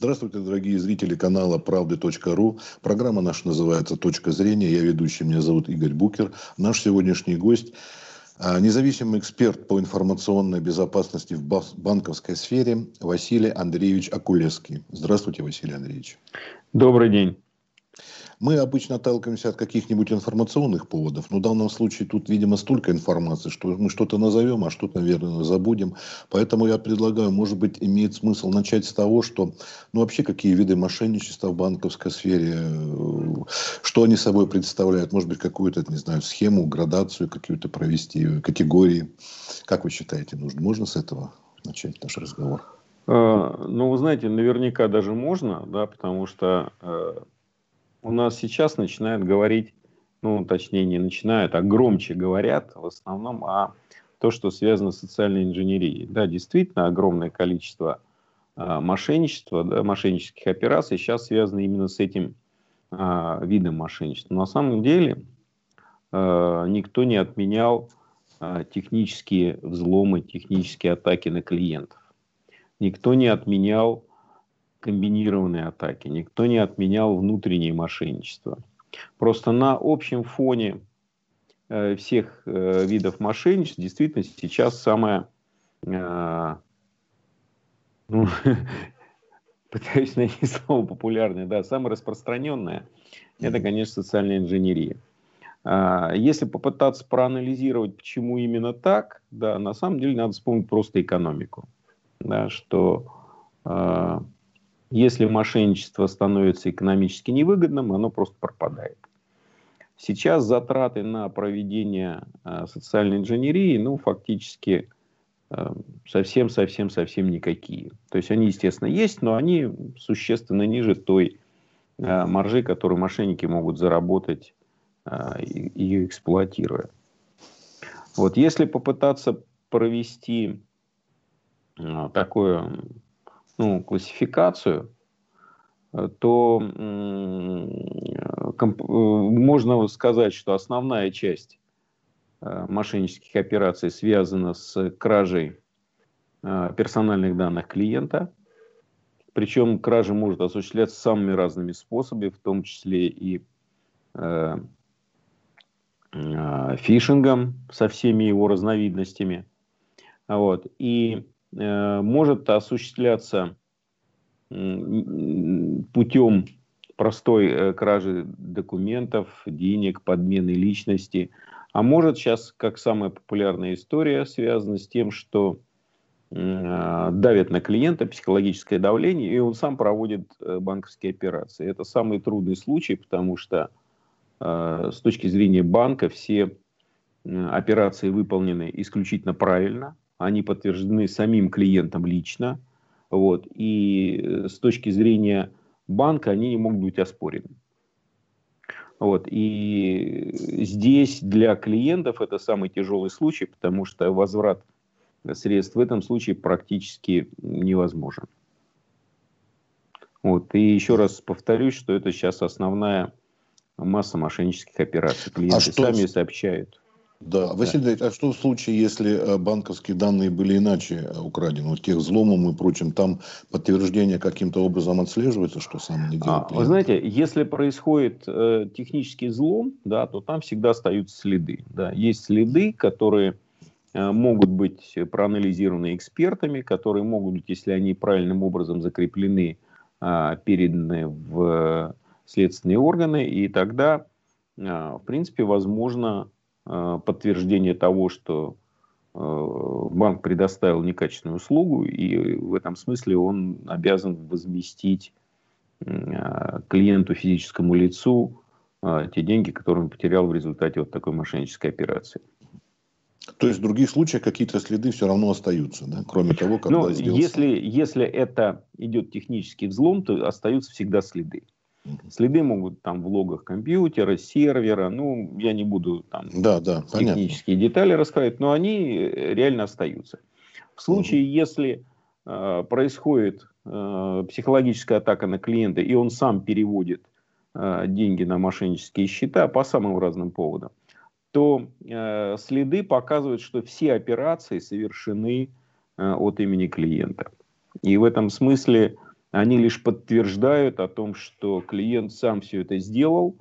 Здравствуйте, дорогие зрители канала правды.ру. Программа наша называется «Точка зрения». Я ведущий, меня зовут Игорь Букер. Наш сегодняшний гость а, Независимый эксперт по информационной безопасности в банковской сфере Василий Андреевич Акулевский. Здравствуйте, Василий Андреевич. Добрый день. Мы обычно отталкиваемся от каких-нибудь информационных поводов, но в данном случае тут, видимо, столько информации, что мы что-то назовем, а что-то, наверное, забудем. Поэтому я предлагаю, может быть, имеет смысл начать с того, что, ну, вообще, какие виды мошенничества в банковской сфере, э, что они собой представляют, может быть, какую-то, не знаю, схему, градацию какую-то провести, категории. Как вы считаете, нужно? Можно с этого начать наш разговор? Э, ну, вы знаете, наверняка даже можно, да, потому что э, у нас сейчас начинают говорить, ну, точнее, не начинают, а громче говорят в основном о то, что связано с социальной инженерией. Да, действительно, огромное количество а, мошенничества, да, мошеннических операций сейчас связано именно с этим а, видом мошенничества. На самом деле а, никто не отменял а, технические взломы, технические атаки на клиентов. Никто не отменял комбинированные атаки, никто не отменял внутреннее мошенничество. Просто на общем фоне э, всех э, видов мошенничества действительно сейчас самое, э, ну, пытаюсь найти слово популярное, да, самое распространенное, это, конечно, социальная инженерия. А, если попытаться проанализировать, почему именно так, да, на самом деле надо вспомнить просто экономику. Да, что а, если мошенничество становится экономически невыгодным, оно просто пропадает. Сейчас затраты на проведение э, социальной инженерии, ну, фактически совсем-совсем-совсем э, никакие. То есть они, естественно, есть, но они существенно ниже той э, маржи, которую мошенники могут заработать, ее эксплуатируя. Вот если попытаться провести такое ну, классификацию, э, то можно сказать, что основная часть э, мошеннических операций связана с кражей э, персональных данных клиента. Причем кража может осуществляться самыми разными способами, в том числе и фишингом со всеми его разновидностями. Вот. И Э, может осуществляться путем простой э, кражи документов, денег, подмены личности. А может сейчас, как самая популярная история, связана с тем, что э, давят на клиента, психологическое давление, и он сам проводит банковские операции. Это самый трудный случай, потому что с точки зрения банка все операции выполнены исключительно правильно, они подтверждены самим клиентом лично, вот, и э, с точки зрения банка они не могут быть оспорены. Вот, и здесь для клиентов это самый тяжелый случай, потому что возврат средств в этом случае практически невозможен. Вот, и еще раз повторюсь, что это сейчас основная масса мошеннических операций. Клиенты а что... сами сообщают. Да, Василий да. а что в случае, если э, банковские данные были иначе э, украдены, вот тех взломом и прочим, там подтверждение каким-то образом отслеживается, что сам не делал? А, вы знаете, если происходит э, технический взлом, да, то там всегда остаются следы. Да. Есть следы, которые э, могут быть проанализированы экспертами, которые могут быть, если они правильным образом закреплены, э, переданы в следственные органы, и тогда, э, в принципе, возможно подтверждение того, что э, банк предоставил некачественную услугу, и в этом смысле он обязан возместить э, клиенту, физическому лицу, те деньги, которые он потерял в результате вот такой мошеннической операции. То есть в других случаях какие-то следы все равно остаются, да? кроме того, когда ну, сделался... если, если это идет технический взлом, то остаются всегда следы. Следы могут там в логах компьютера, сервера, ну, я не буду там да, да, технические понятно. детали рассказывать, но они э, реально остаются. В случае, угу. если э, происходит э, психологическая атака на клиента, и он сам переводит э, деньги на мошеннические счета по самым разным поводам, то э, следы показывают, что все операции совершены э, от имени клиента. И в этом смысле Они лишь подтверждают о том, что клиент сам все это сделал,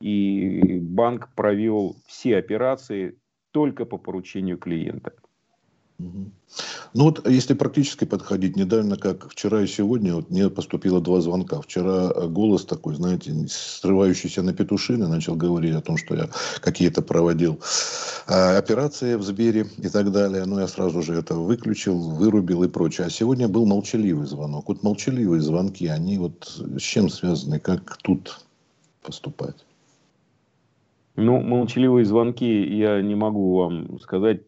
и банк провел все операции только по поручению клиента. Ну вот, если практически подходить, недавно, как вчера и сегодня, вот мне поступило два звонка. Вчера э, голос такой, знаете, срывающийся на петушины, начал говорить о том, что я какие-то проводил э, операции в Сбере и так далее. Но я сразу же это выключил, вырубил и прочее. А сегодня был молчаливый звонок. Вот молчаливые звонки, они вот с чем связаны? Как тут поступать? Ну, молчаливые звонки я не могу вам сказать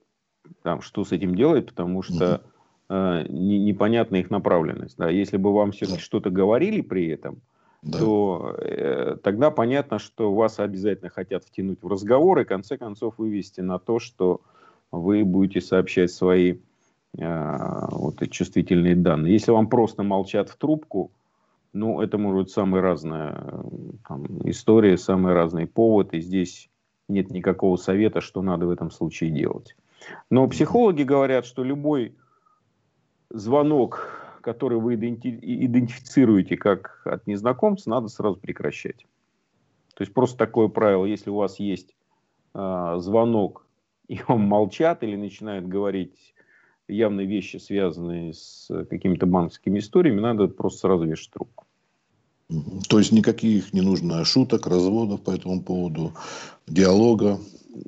там, что с этим делать, потому что э, не, непонятна их направленность. Да. Если бы вам все-таки да. что-то говорили при этом, да. то э, тогда понятно, что вас обязательно хотят втянуть в разговор и в конце концов вывести на то, что вы будете сообщать свои э, вот, чувствительные данные. Если вам просто молчат в трубку, ну, это может быть самая разная там, история, самый разный повод, и здесь нет никакого совета, что надо в этом случае делать. Но психологи говорят, что любой звонок, который вы идентифицируете как от незнакомца, надо сразу прекращать. То есть просто такое правило, если у вас есть э, звонок, и вам молчат или начинают говорить явные вещи, связанные с какими-то банковскими историями, надо просто сразу вешать трубку. То есть никаких не нужно шуток, разводов по этому поводу, диалога.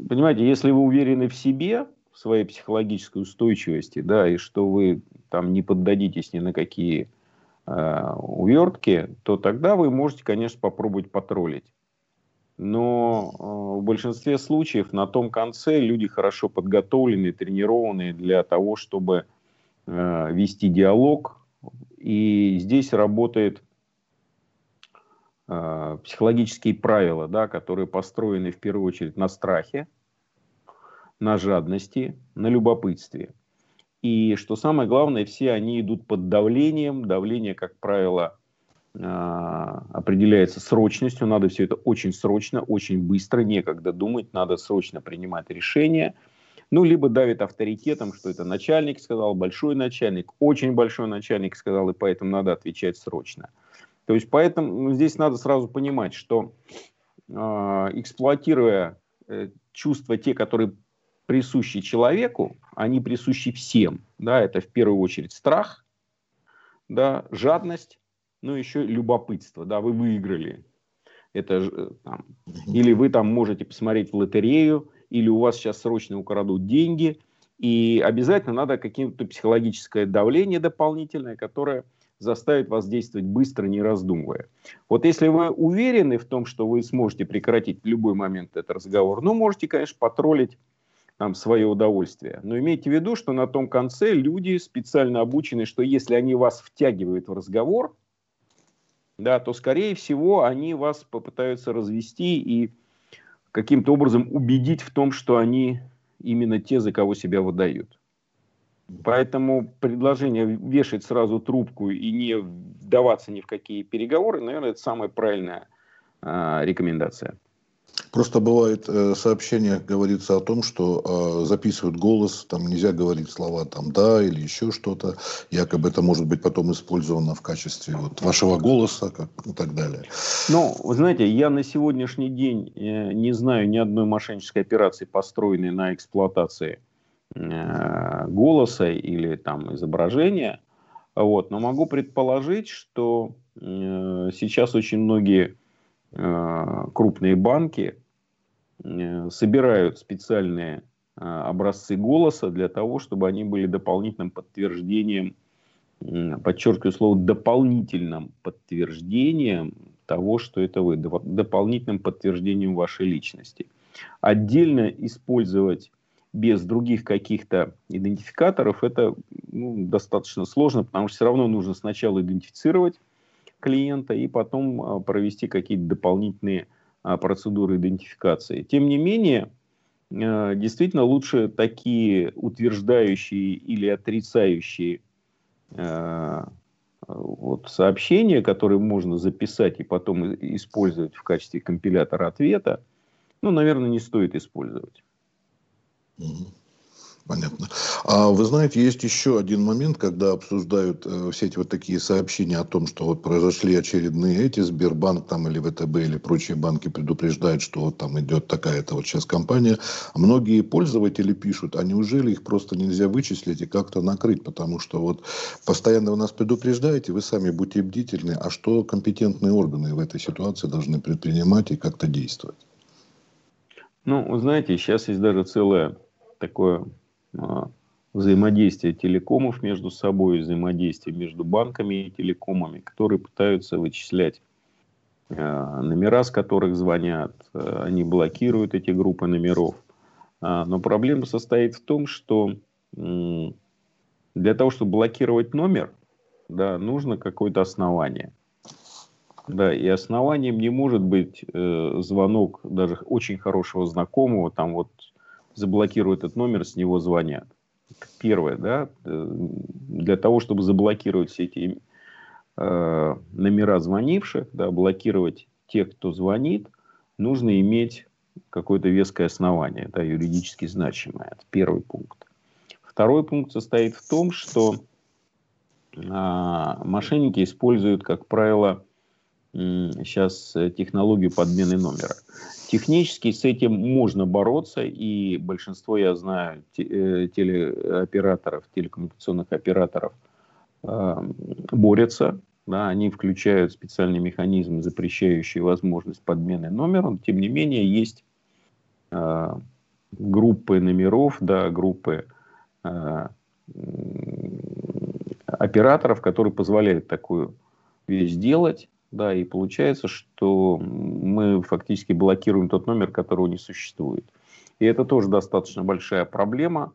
Понимаете, если вы уверены в себе, своей психологической устойчивости, да, и что вы там не поддадитесь ни на какие э, увертки, то тогда вы можете, конечно, попробовать потроллить. Но э, в большинстве случаев на том конце люди хорошо подготовлены, тренированные для того, чтобы э, вести диалог. И здесь работает э, психологические правила, да, которые построены в первую очередь на страхе, на жадности, на любопытстве. И что самое главное, все они идут под давлением. Давление, как правило, а, определяется срочностью. Надо все это очень срочно, очень быстро, некогда думать, надо срочно принимать решения. Ну, либо давит авторитетом, что это начальник сказал, большой начальник, очень большой начальник сказал, и поэтому надо отвечать срочно. То есть, поэтому ну, здесь надо сразу понимать, что э, эксплуатируя э, чувства, те, которые присущи человеку, они присущи всем. Да, это в первую очередь страх, да, жадность, ну еще любопытство. Да, вы выиграли. Это э, там, или вы там можете посмотреть в лотерею, или у вас сейчас срочно украдут деньги, и обязательно надо какое-то психологическое давление дополнительное, которое заставит вас действовать быстро, не раздумывая. Вот если вы уверены в том, что вы сможете прекратить в любой момент этот разговор, ну, можете, конечно, потроллить там, свое удовольствие. Но имейте в виду, что на том конце люди специально обучены, что если они вас втягивают в разговор, да, то, скорее всего, они вас попытаются развести и каким-то образом убедить в том, что они именно те, за кого себя выдают. Поэтому предложение вешать сразу трубку и не вдаваться ни в какие переговоры, наверное, это самая правильная э, рекомендация. Просто бывает э, сообщение, говорится о том, что э, записывают голос, там нельзя говорить слова там да или еще что-то, якобы это может быть потом использовано в качестве вот вашего голоса как, и так далее. Ну, вы знаете, я на сегодняшний день э, не знаю ни одной мошеннической операции, построенной на эксплуатации э, голоса или там изображения, вот, но могу предположить, что э, сейчас очень многие крупные банки э, собирают специальные э, образцы голоса для того, чтобы они были дополнительным подтверждением, подчеркиваю слово, дополнительным подтверждением того, что это вы, дополнительным подтверждением вашей личности. Отдельно использовать без других каких-то идентификаторов это ну, достаточно сложно, потому что все равно нужно сначала идентифицировать клиента и потом а, провести какие-то дополнительные а, процедуры идентификации. Тем не менее, а, действительно лучше такие утверждающие или отрицающие вот сообщения, которые можно записать и потом использовать в качестве компилятора ответа, ну, наверное, не стоит использовать. Понятно. А вы знаете, есть еще один момент, когда обсуждают э, все эти вот такие сообщения о том, что вот произошли очередные эти, Сбербанк там или ВТБ или прочие банки предупреждают, что вот там идет такая-то вот сейчас компания. А многие пользователи пишут, а неужели их просто нельзя вычислить и как-то накрыть, потому что вот постоянно вы нас предупреждаете, вы сами будьте бдительны, а что компетентные органы в этой ситуации должны предпринимать и как-то действовать? Ну, знаете, сейчас есть даже целое такое а, взаимодействие телекомов между собой, взаимодействие между банками и телекомами, которые пытаются вычислять а, номера, с которых звонят. А, они блокируют эти группы номеров. Но проблема состоит в том, что для того, чтобы блокировать номер, да, нужно какое-то основание. Да, и основанием не может быть э, звонок даже очень хорошего знакомого, там вот заблокируют этот номер, с него звонят. Первое, да, э, для того, чтобы заблокировать все эти э, номера звонивших, да, блокировать тех, кто звонит, нужно иметь какое-то веское основание, да, юридически значимое. Это первый пункт. Второй пункт состоит в том, что э, мошенники используют, как правило, сейчас э, технологию подмены номера. Технически с этим можно бороться, и большинство, я знаю, э, телеоператоров, телекоммуникационных операторов борются. Да, они включают специальный механизм, запрещающий возможность подмены номера. Но, тем не менее, есть группы номеров, да, группы операторов, которые позволяют такую вещь делать. Да, и получается, что мы фактически блокируем тот номер, которого не существует. И это тоже достаточно большая проблема,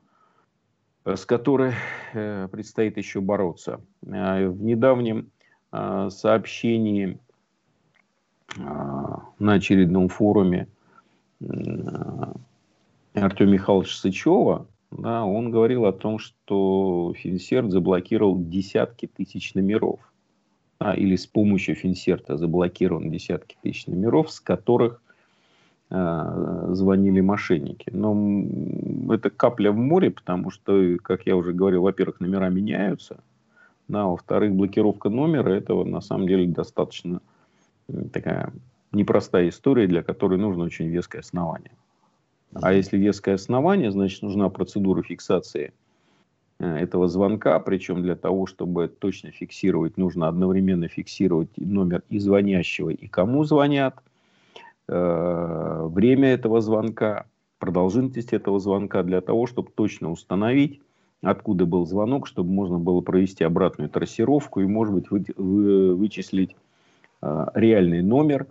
э, с которой э, предстоит еще бороться. Э, в недавнем сообщении на очередном форуме Артема Михайловича Сычева, да, он говорил о том, что Финсерт заблокировал десятки тысяч номеров а, или с помощью Финсерта заблокированы десятки тысяч номеров, с которых а, звонили мошенники. Но это капля в море, потому что, как я уже говорил, во-первых, номера меняются, да, во-вторых, блокировка номера этого на самом деле достаточно такая непростая история, для которой нужно очень веское основание. А если веское основание, значит нужна процедура фиксации этого звонка, причем для того, чтобы точно фиксировать, нужно одновременно фиксировать номер и звонящего, и кому звонят, э, время этого звонка, продолжительность этого звонка, для того, чтобы точно установить, откуда был звонок, чтобы можно было провести обратную трассировку и, может быть, вычислить э, реальный номер,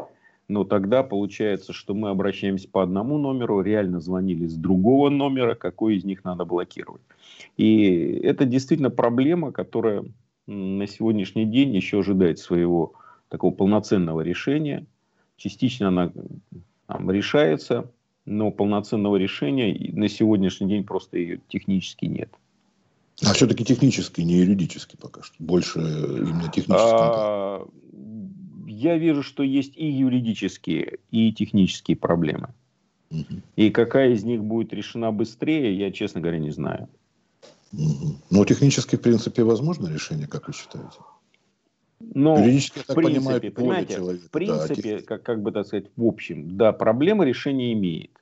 но тогда получается, что мы обращаемся по одному номеру, реально звонили с другого номера, какой из них надо блокировать. И это действительно проблема, которая на сегодняшний день еще ожидает своего такого полноценного решения. Частично она там, решается, но полноценного решения на сегодняшний день просто ее технически нет. А все-таки технически, не юридически пока что. Больше именно технически. А, я вижу, что есть и юридические, и технические проблемы. Угу. И какая из них будет решена быстрее, я, честно говоря, не знаю. Угу. Но технически, в принципе, возможно решение, как вы считаете? Ну, Юридически, я так принципе, понимаю, понимаете, человека. В принципе, да, как, как бы так сказать, в общем, да, проблема решения имеет.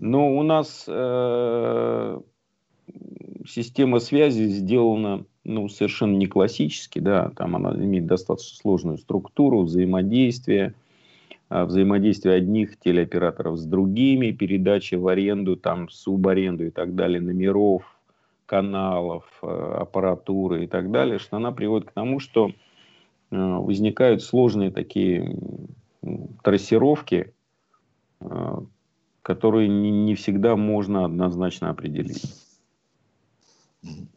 Но у нас э, система связи сделана ну, совершенно не классически, да, там она имеет достаточно сложную структуру взаимодействия, а, взаимодействие одних телеоператоров с другими, передача в аренду, там, субаренду и так далее, номеров, каналов, а, аппаратуры и так далее, что она приводит к тому, что а, возникают сложные такие трассировки, которые не всегда можно однозначно определить.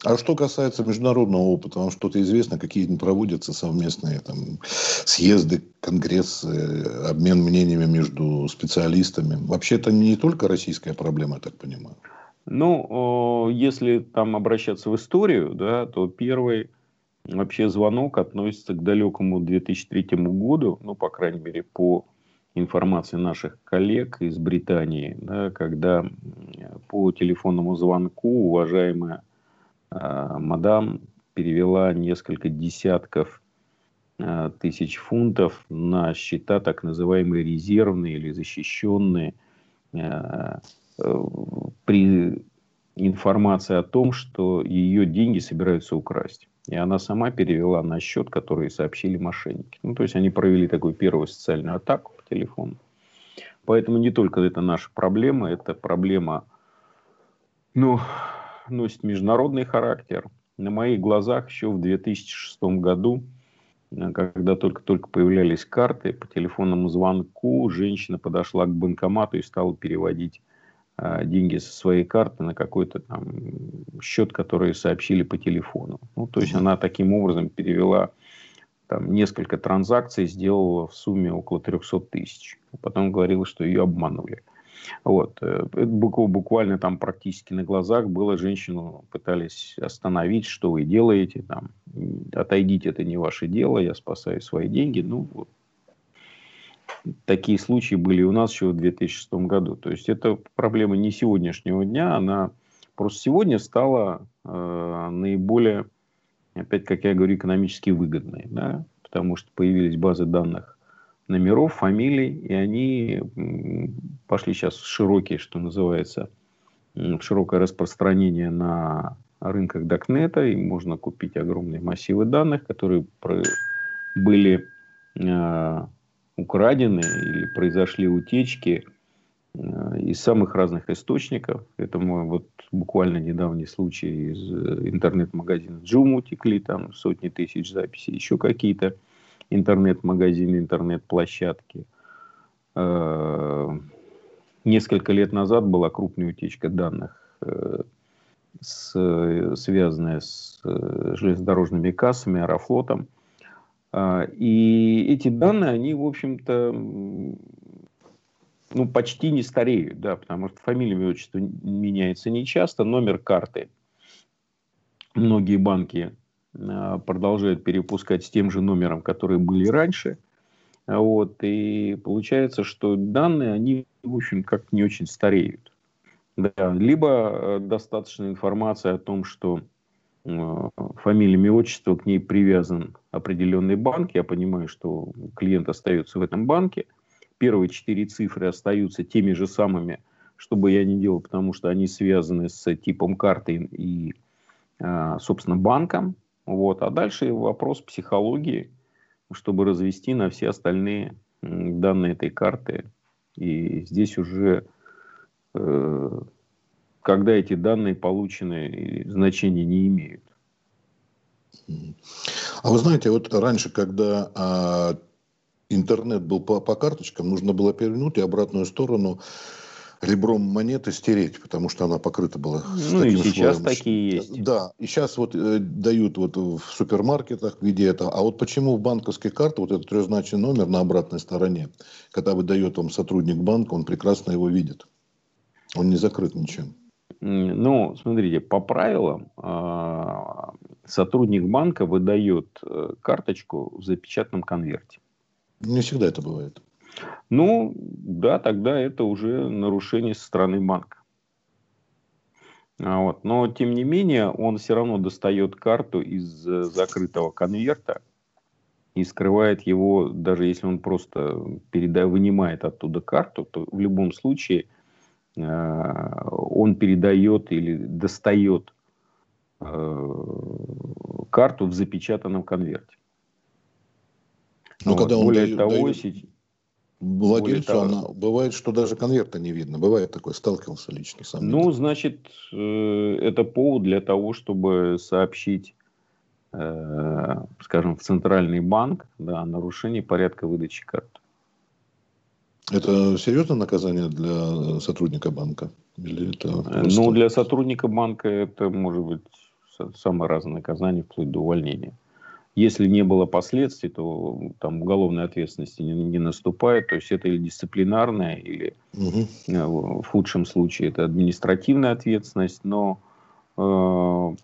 А что касается международного опыта, вам что-то известно, какие проводятся совместные там, съезды, конгрессы, обмен мнениями между специалистами? Вообще это не только российская проблема, я так понимаю. Ну, если там обращаться в историю, да, то первый вообще звонок относится к далекому 2003 году, ну, по крайней мере, по информации наших коллег из Британии, да, когда по телефонному звонку уважаемая мадам перевела несколько десятков э, тысяч фунтов на счета так называемые резервные или защищенные э, при информации о том, что ее деньги собираются украсть. И она сама перевела на счет, который сообщили мошенники. Ну, то есть они провели такую первую социальную атаку по телефону. Поэтому не только это наша проблема, это проблема, ну, носит международный характер. На моих глазах еще в 2006 году, э, когда только-только появлялись карты, по телефонному звонку женщина подошла к банкомату и стала переводить а, деньги со своей карты на какой-то там счет, который сообщили по телефону. Ну, то есть она таким образом перевела там, несколько транзакций, сделала в сумме около 300 тысяч. Потом говорила, что ее обманули. Вот. Э, буквально там практически на глазах было. Женщину пытались остановить, что вы делаете. Там, Отойдите, это не ваше дело, я спасаю свои деньги. Ну, вот такие случаи были у нас еще в 2006 году. То есть это проблема не сегодняшнего дня, она просто сегодня стала э, наиболее, опять как я говорю, экономически выгодной, да? потому что появились базы данных номеров, фамилий, и они пошли сейчас в широкие, что называется, в широкое распространение на рынках Докнета, и можно купить огромные массивы данных, которые были э, украдены или произошли утечки э, из самых разных источников. Это мой вот буквально недавний случай из э, интернет-магазина Джум утекли, там сотни тысяч записей, еще какие-то интернет-магазины, интернет-площадки. Э, несколько лет назад была крупная утечка данных, связанная с железнодорожными кассами, аэрофлотом – и эти данные, они, в общем-то, ну, почти не стареют, да, потому что фамилия и отчество меняется нечасто, номер карты. Многие банки продолжают перепускать с тем же номером, которые были раньше. Вот, и получается, что данные, они, в общем, как не очень стареют. Да. Либо э, достаточно информации о том, что Э, фамилия, имя, отчество, к ней привязан определенный банк. Я понимаю, что клиент остается в этом банке. Первые четыре цифры остаются теми же самыми, что бы я ни делал, потому что они связаны с типом карты и, э, собственно, банком. Вот. А дальше вопрос психологии, чтобы развести на все остальные данные этой карты. И здесь уже э, когда эти данные получены, значения не имеют. А вы знаете, вот раньше, когда а, интернет был по, по карточкам, нужно было перевернуть и обратную сторону ребром монеты стереть, потому что она покрыта была. Ну и сейчас слоем. такие есть. Да, и сейчас вот э, дают вот в супермаркетах где это. А вот почему в банковской карте вот этот трехзначный номер на обратной стороне, когда выдает вам сотрудник банка, он прекрасно его видит. Он не закрыт ничем. Ну, смотрите, по правилам а, сотрудник банка выдает э, карточку в запечатанном конверте. Не всегда это бывает. Ну, да, тогда это уже нарушение со стороны банка. А вот. Но, тем не менее, он все равно достает карту из э, закрытого конверта и скрывает его, даже если он просто переда... вынимает оттуда карту, то в любом случае – Э, он передает или достает э, карту в запечатанном конверте. Ну, вот. когда он Более дает, того, дает владельцу, того, она, бывает, что даже конверта не видно. Бывает такое, сталкивался лично сам. Ну, значит, э, это повод для того, чтобы сообщить, скажем, в Центральный банк да, о нарушении порядка выдачи карты. Это серьезное наказание для сотрудника банка? Или это э, просто... Ну, для сотрудника банка это может быть самое разное наказание, вплоть до увольнения. Если не было последствий, то там уголовной ответственности не, не наступает. То есть это или дисциплинарная, или угу. в худшем случае это административная ответственность. Но э,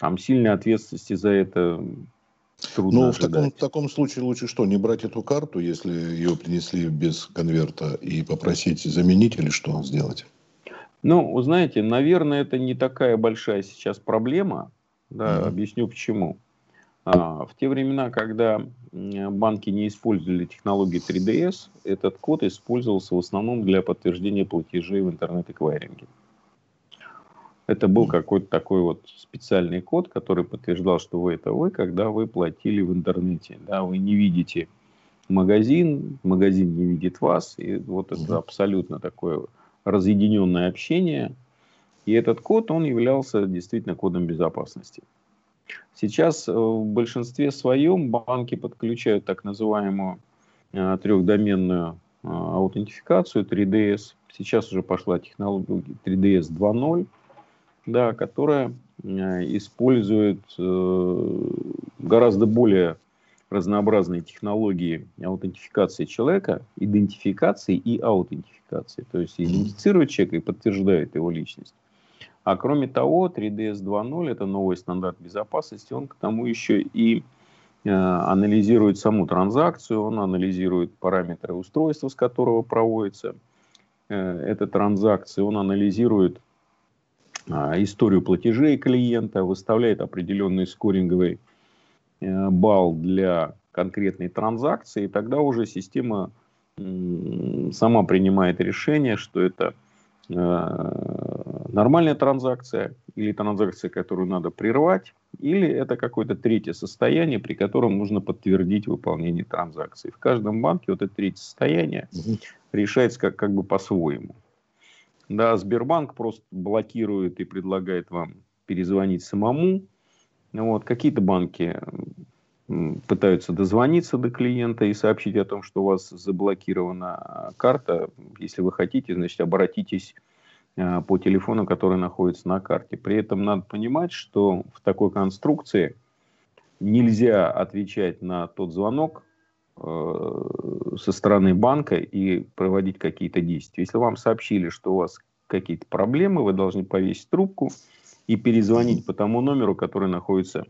там сильной ответственности за это трудно Ну, в таком, в таком случае лучше что, не брать эту карту, если ее принесли без конверта, и попросить заменить или что сделать? Ну, знаете, наверное, это не такая большая сейчас проблема. Да, mm-hmm. объясню почему. А, в те времена, когда банки не использовали технологии 3DS, этот код использовался в основном для подтверждения платежей в интернет-эквайринге. Это был какой-то такой вот специальный код, который подтверждал, что вы это вы, когда вы платили в интернете. Да, вы не видите магазин, магазин не видит вас. И вот это абсолютно такое разъединенное общение. И этот код, он являлся действительно кодом безопасности. Сейчас э, в большинстве своем банки подключают так называемую э, трехдоменную э, аутентификацию 3DS. Сейчас уже пошла технология 3DS 2.0, да, которая использует гораздо более разнообразные технологии аутентификации человека, идентификации и аутентификации. То есть идентифицирует человека и подтверждает его личность. А кроме того, 3DS 2.0 это новый стандарт безопасности, он к тому еще и э, анализирует саму транзакцию, он анализирует параметры устройства, с которого проводится э, эта транзакция, он анализирует э, историю платежей клиента, выставляет определенный скоринговый э, балл для конкретной транзакции, и тогда уже система сама принимает решение, что это нормальная транзакция или транзакция, которую надо прервать, или это какое-то третье состояние, при котором нужно подтвердить выполнение транзакции. В каждом банке вот это третье состояние угу. решается как, как бы по-своему. Да, Сбербанк просто блокирует и предлагает вам перезвонить самому. Вот. Какие-то банки пытаются дозвониться до клиента и сообщить о том, что у вас заблокирована карта. Если вы хотите, значит, обратитесь по телефону, который находится на карте. При этом надо понимать, что в такой конструкции нельзя отвечать на тот звонок э, со стороны банка и проводить какие-то действия. Если вам сообщили, что у вас какие-то проблемы, вы должны повесить трубку и перезвонить по тому номеру, который находится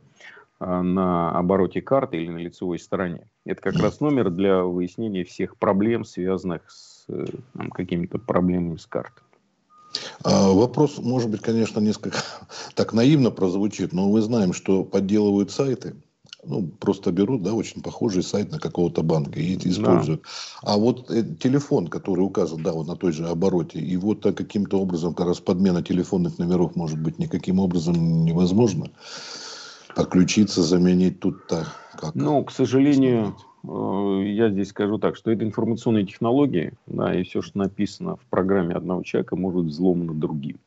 а, на обороте карты или на лицевой стороне. Это как раз номер для выяснения всех проблем, связанных с э, какими-то проблемами с картой. А, вопрос, может быть, конечно, несколько так наивно прозвучит, но мы знаем, что подделывают сайты. Ну, просто берут, да, очень похожий сайт на какого-то банка и используют. Да. А вот э, телефон, который указан, да, вот на той же обороте, и вот каким-то образом, как раз подмена телефонных номеров может быть никаким образом невозможно подключиться, заменить тут-то как? Ну, к сожалению, э, я здесь скажу так, что это информационные технологии, да, и все, что написано в программе одного человека, может быть взломано другим.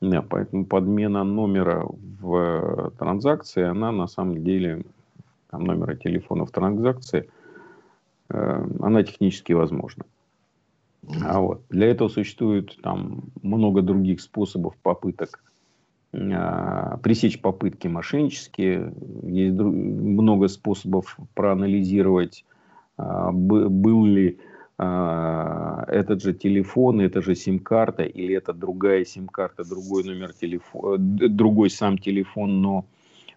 Да, поэтому подмена номера в транзакции, она на самом деле, там, номера телефона в транзакции, э, она технически возможна. А вот, для этого существует там много других способов попыток пресечь попытки мошеннические. Есть много способов проанализировать, а, был ли а, этот же телефон, это же сим-карта, или это другая сим-карта, другой номер телефона, другой сам телефон, но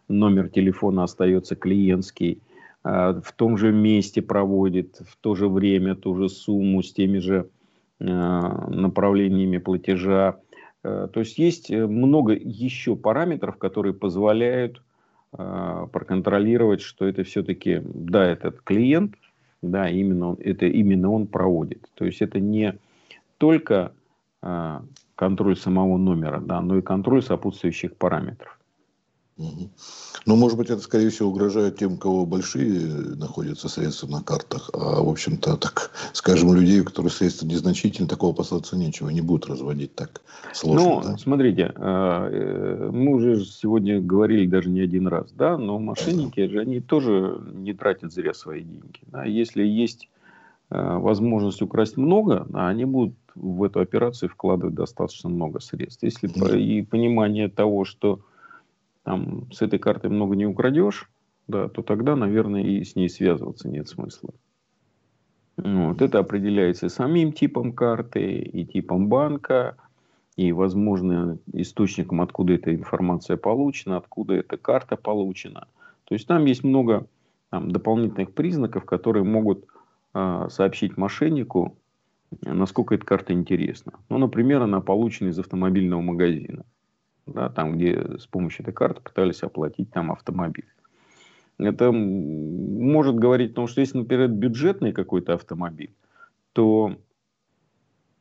номер телефона остается клиентский, в том же месте проводит, в то же время ту же сумму с теми же направлениями платежа то есть есть э, много еще параметров, которые позволяют э, проконтролировать, что это все-таки, да, этот клиент, да, именно он, это именно он проводит. То есть это не только контроль самого номера, да, но и контроль сопутствующих параметров. Ну, может быть, это, скорее всего, угрожает тем, у кого большие находятся средства на картах. А, в общем-то, так скажем, людей, у которых средства незначительны, такого опасаться нечего. Не будут разводить так сложно. Ну, да? смотрите, а, э, мы уже сегодня говорили даже не один раз, да, но мошенники же, они тоже не тратят зря свои деньги. Да. Если есть а, возможность украсть много, они будут в эту операцию вкладывать достаточно много средств. Если и понимание того, что там, с этой картой много не украдешь, да, то тогда, наверное, и с ней связываться нет смысла. Вот. Это определяется и самим типом карты, и типом банка, и, возможно, источником, откуда эта информация получена, откуда эта карта получена. То есть там есть много там, дополнительных признаков, которые могут э, сообщить мошеннику, насколько эта карта интересна. Ну, например, она получена из автомобильного магазина, да, там, где с помощью этой карты пытались оплатить там автомобиль. Это может говорить о том, что если, например, бюджетный какой-то автомобиль, то,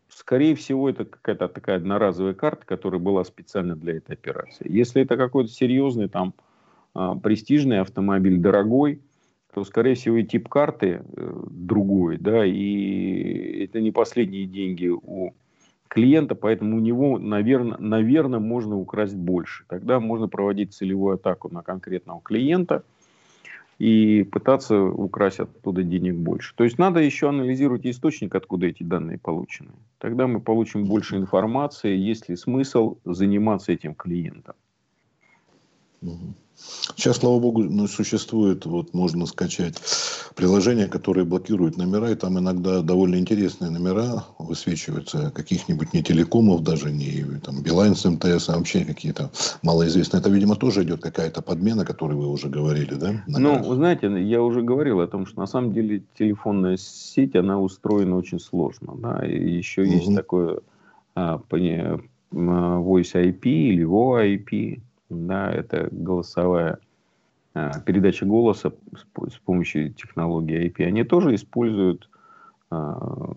скорее всего, это какая-то такая одноразовая карта, которая была специально для этой операции. Если это какой-то серьезный, там, а, престижный автомобиль, дорогой, то, скорее всего, и тип карты э, другой, да, и это не последние деньги у клиента, поэтому у него, наверное, наверное, можно украсть больше. Тогда можно проводить целевую атаку на конкретного клиента и пытаться украсть оттуда денег больше. То есть надо еще анализировать источник, откуда эти данные получены. Тогда мы получим больше информации, есть ли смысл заниматься этим клиентом. Сейчас, слава богу, ну, существует, вот можно скачать приложение, которое блокирует номера, и там иногда довольно интересные номера высвечиваются, каких-нибудь не телекомов даже, не там, Билайн с МТС, а вообще какие-то малоизвестные. Это, видимо, тоже идет какая-то подмена, о которой вы уже говорили, да? Номера? Ну, знаете, я уже говорил о том, что на самом деле телефонная сеть, она устроена очень сложно, да, и еще угу. есть такое а, а, Voice IP или VoIP, да, это голосовая а, передача голоса с, с помощью технологии IP. Они тоже используют а,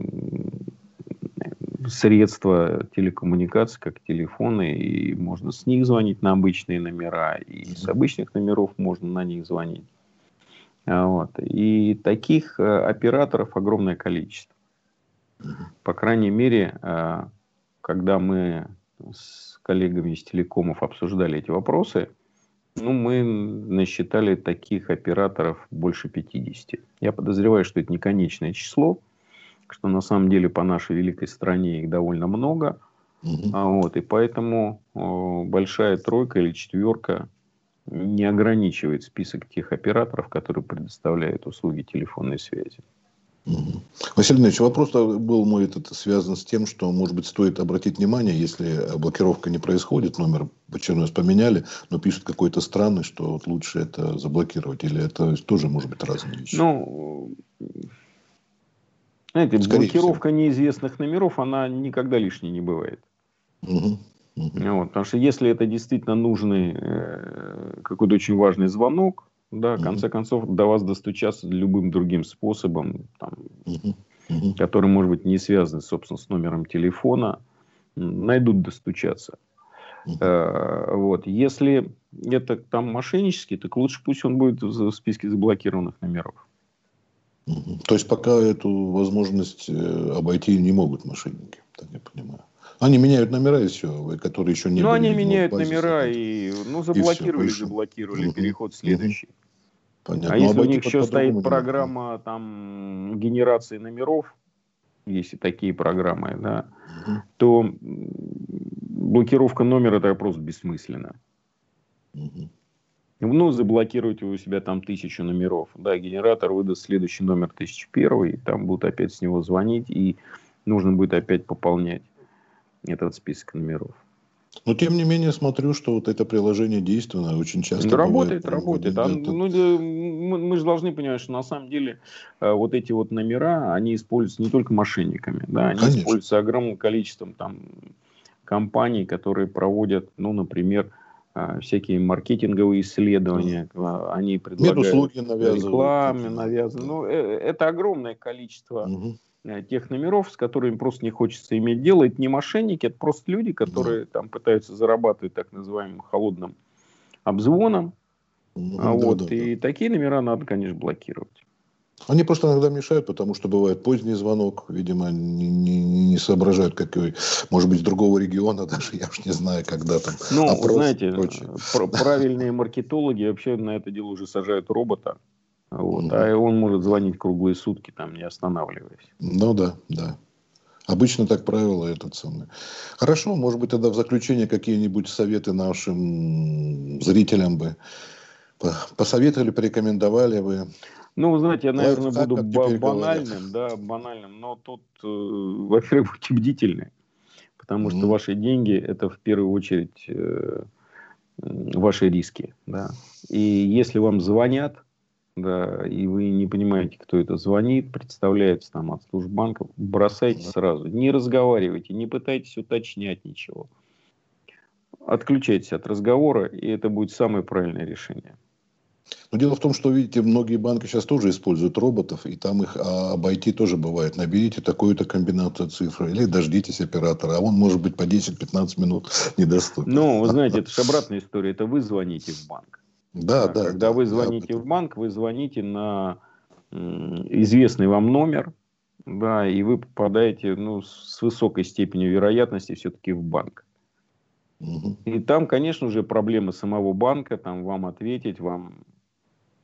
средства телекоммуникации, как телефоны, и можно с них звонить на обычные номера, и с обычных номеров можно на них звонить. А, вот. И таких а, операторов огромное количество. По крайней мере, а, когда мы с коллегами из телекомов обсуждали эти вопросы, ну, мы насчитали таких операторов больше 50. Я подозреваю, что это не конечное число, что на самом деле по нашей великой стране их довольно много. Угу. А вот, и поэтому о, большая тройка или четверка не ограничивает список тех операторов, которые предоставляют услуги телефонной связи. Василий Ильич, вопрос был мой этот связан с тем, что, может быть, стоит обратить внимание, если блокировка не происходит, номер раз поменяли, но пишут какой-то странный, что вот лучше это заблокировать, или это тоже может быть разные вещи? Ну, знаете, Скорее блокировка всего. неизвестных номеров, она никогда лишней не бывает. Угу. Угу. Вот, потому что если это действительно нужный э, какой-то очень важный звонок, да, в конце концов, до вас достучаться любым другим способом, там, mm-hmm. который, может быть, не связан, собственно, с номером телефона, найдут достучаться. Mm-hmm. Вот. Если это там мошеннический, так лучше пусть он будет в списке заблокированных номеров. Mm-hmm. То есть пока эту возможность э, обойти не могут мошенники, так я понимаю. Они меняют номера и все, которые еще не Ну, они меняют номера и, ну, заблокировали, и все, заблокировали, угу. переход следующий. Понятно. А ну, если у них еще стоит программа там генерации номеров, если такие программы, да, угу. то блокировка номера это просто бессмысленно. Угу. Ну, заблокируйте у себя там тысячу номеров. Да, генератор выдаст следующий номер 1001, и там будут опять с него звонить, и нужно будет опять пополнять этот список номеров. Но тем не менее смотрю, что вот это приложение действенное очень часто. Да, работает, работает. А, ну, мы, мы же должны понимать, что на самом деле э, вот эти вот номера, они используются не только мошенниками, да, они Конечно. используются огромным количеством там компаний, которые проводят, ну, например, э, всякие маркетинговые исследования, да. они предлагают рекламе, навязывают. Ну, э, это огромное количество. Угу тех номеров, с которыми просто не хочется иметь дело. Это не мошенники, это просто люди, которые там пытаются зарабатывать так называемым холодным обзвоном. Ну, а да, вот, да, и да. такие номера надо, конечно, блокировать. Они просто иногда мешают, потому что бывает поздний звонок, видимо, не, не, не соображают, какой, может быть, с другого региона даже, я уж не знаю, когда там. Ну, опрос, знаете, правильные маркетологи вообще на это дело уже сажают робота, вот. Mm. А он может звонить круглые сутки, там, не останавливаясь. Ну да, да. Обычно так правило это самое. Хорошо, может быть, тогда в заключение какие-нибудь советы нашим зрителям бы посоветовали, порекомендовали бы. Ну, вы знаете, я, наверное, буду банальным, да, банальным, но тут, э, во-первых, будьте бдительны, потому mm. что ваши деньги – это в первую очередь э, ваши риски, да. И если вам звонят, да, и вы не понимаете, кто это звонит, представляется там от служб банков, бросайте да. сразу. Не разговаривайте, не пытайтесь уточнять ничего. Отключайтесь от разговора, и это будет самое правильное решение. Но дело в том, что, видите, многие банки сейчас тоже используют роботов, и там их а, обойти тоже бывает. Наберите такую-то комбинацию цифр, или дождитесь оператора, а он может быть по 10-15 минут недоступен. Ну, вы знаете, это же обратная история, это вы звоните в банк. Да, да. Когда да, вы звоните в банк, вы звоните на известный вам номер, да, и вы попадаете ну, с высокой степенью вероятности все-таки в банк. Угу. И там, конечно же, проблемы самого банка, там вам ответить, вам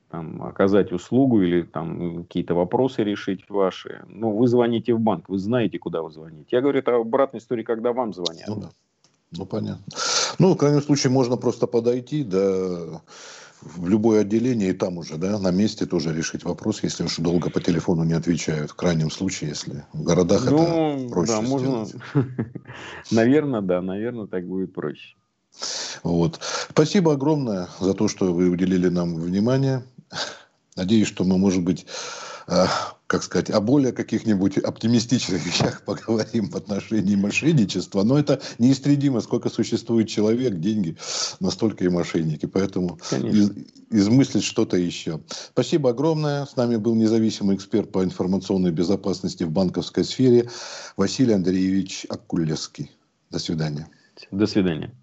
там, оказать услугу или там какие-то вопросы решить ваши. Ну, вы звоните в банк, вы знаете, куда вы звоните. Я говорю, это обратная история, когда вам звонят. Ну, да. ну понятно. Ну, в крайнем случае, можно просто подойти, да, в любое отделение и там уже, да, на месте тоже решить вопрос, если уж долго по телефону не отвечают. В крайнем случае, если в городах ну, это проще да, можно... Наверное, да, наверное, так будет проще. Вот. Спасибо огромное за то, что вы уделили нам внимание. Надеюсь, что мы, может быть, э, как сказать, о более каких-нибудь оптимистичных вещах поговорим в отношении мошенничества. Но это неистребимо, сколько существует человек, деньги, настолько и мошенники. Поэтому из, измыслить что-то еще. Спасибо огромное. С нами был независимый эксперт по информационной безопасности в банковской сфере Василий Андреевич Акулевский. До свидания. До свидания.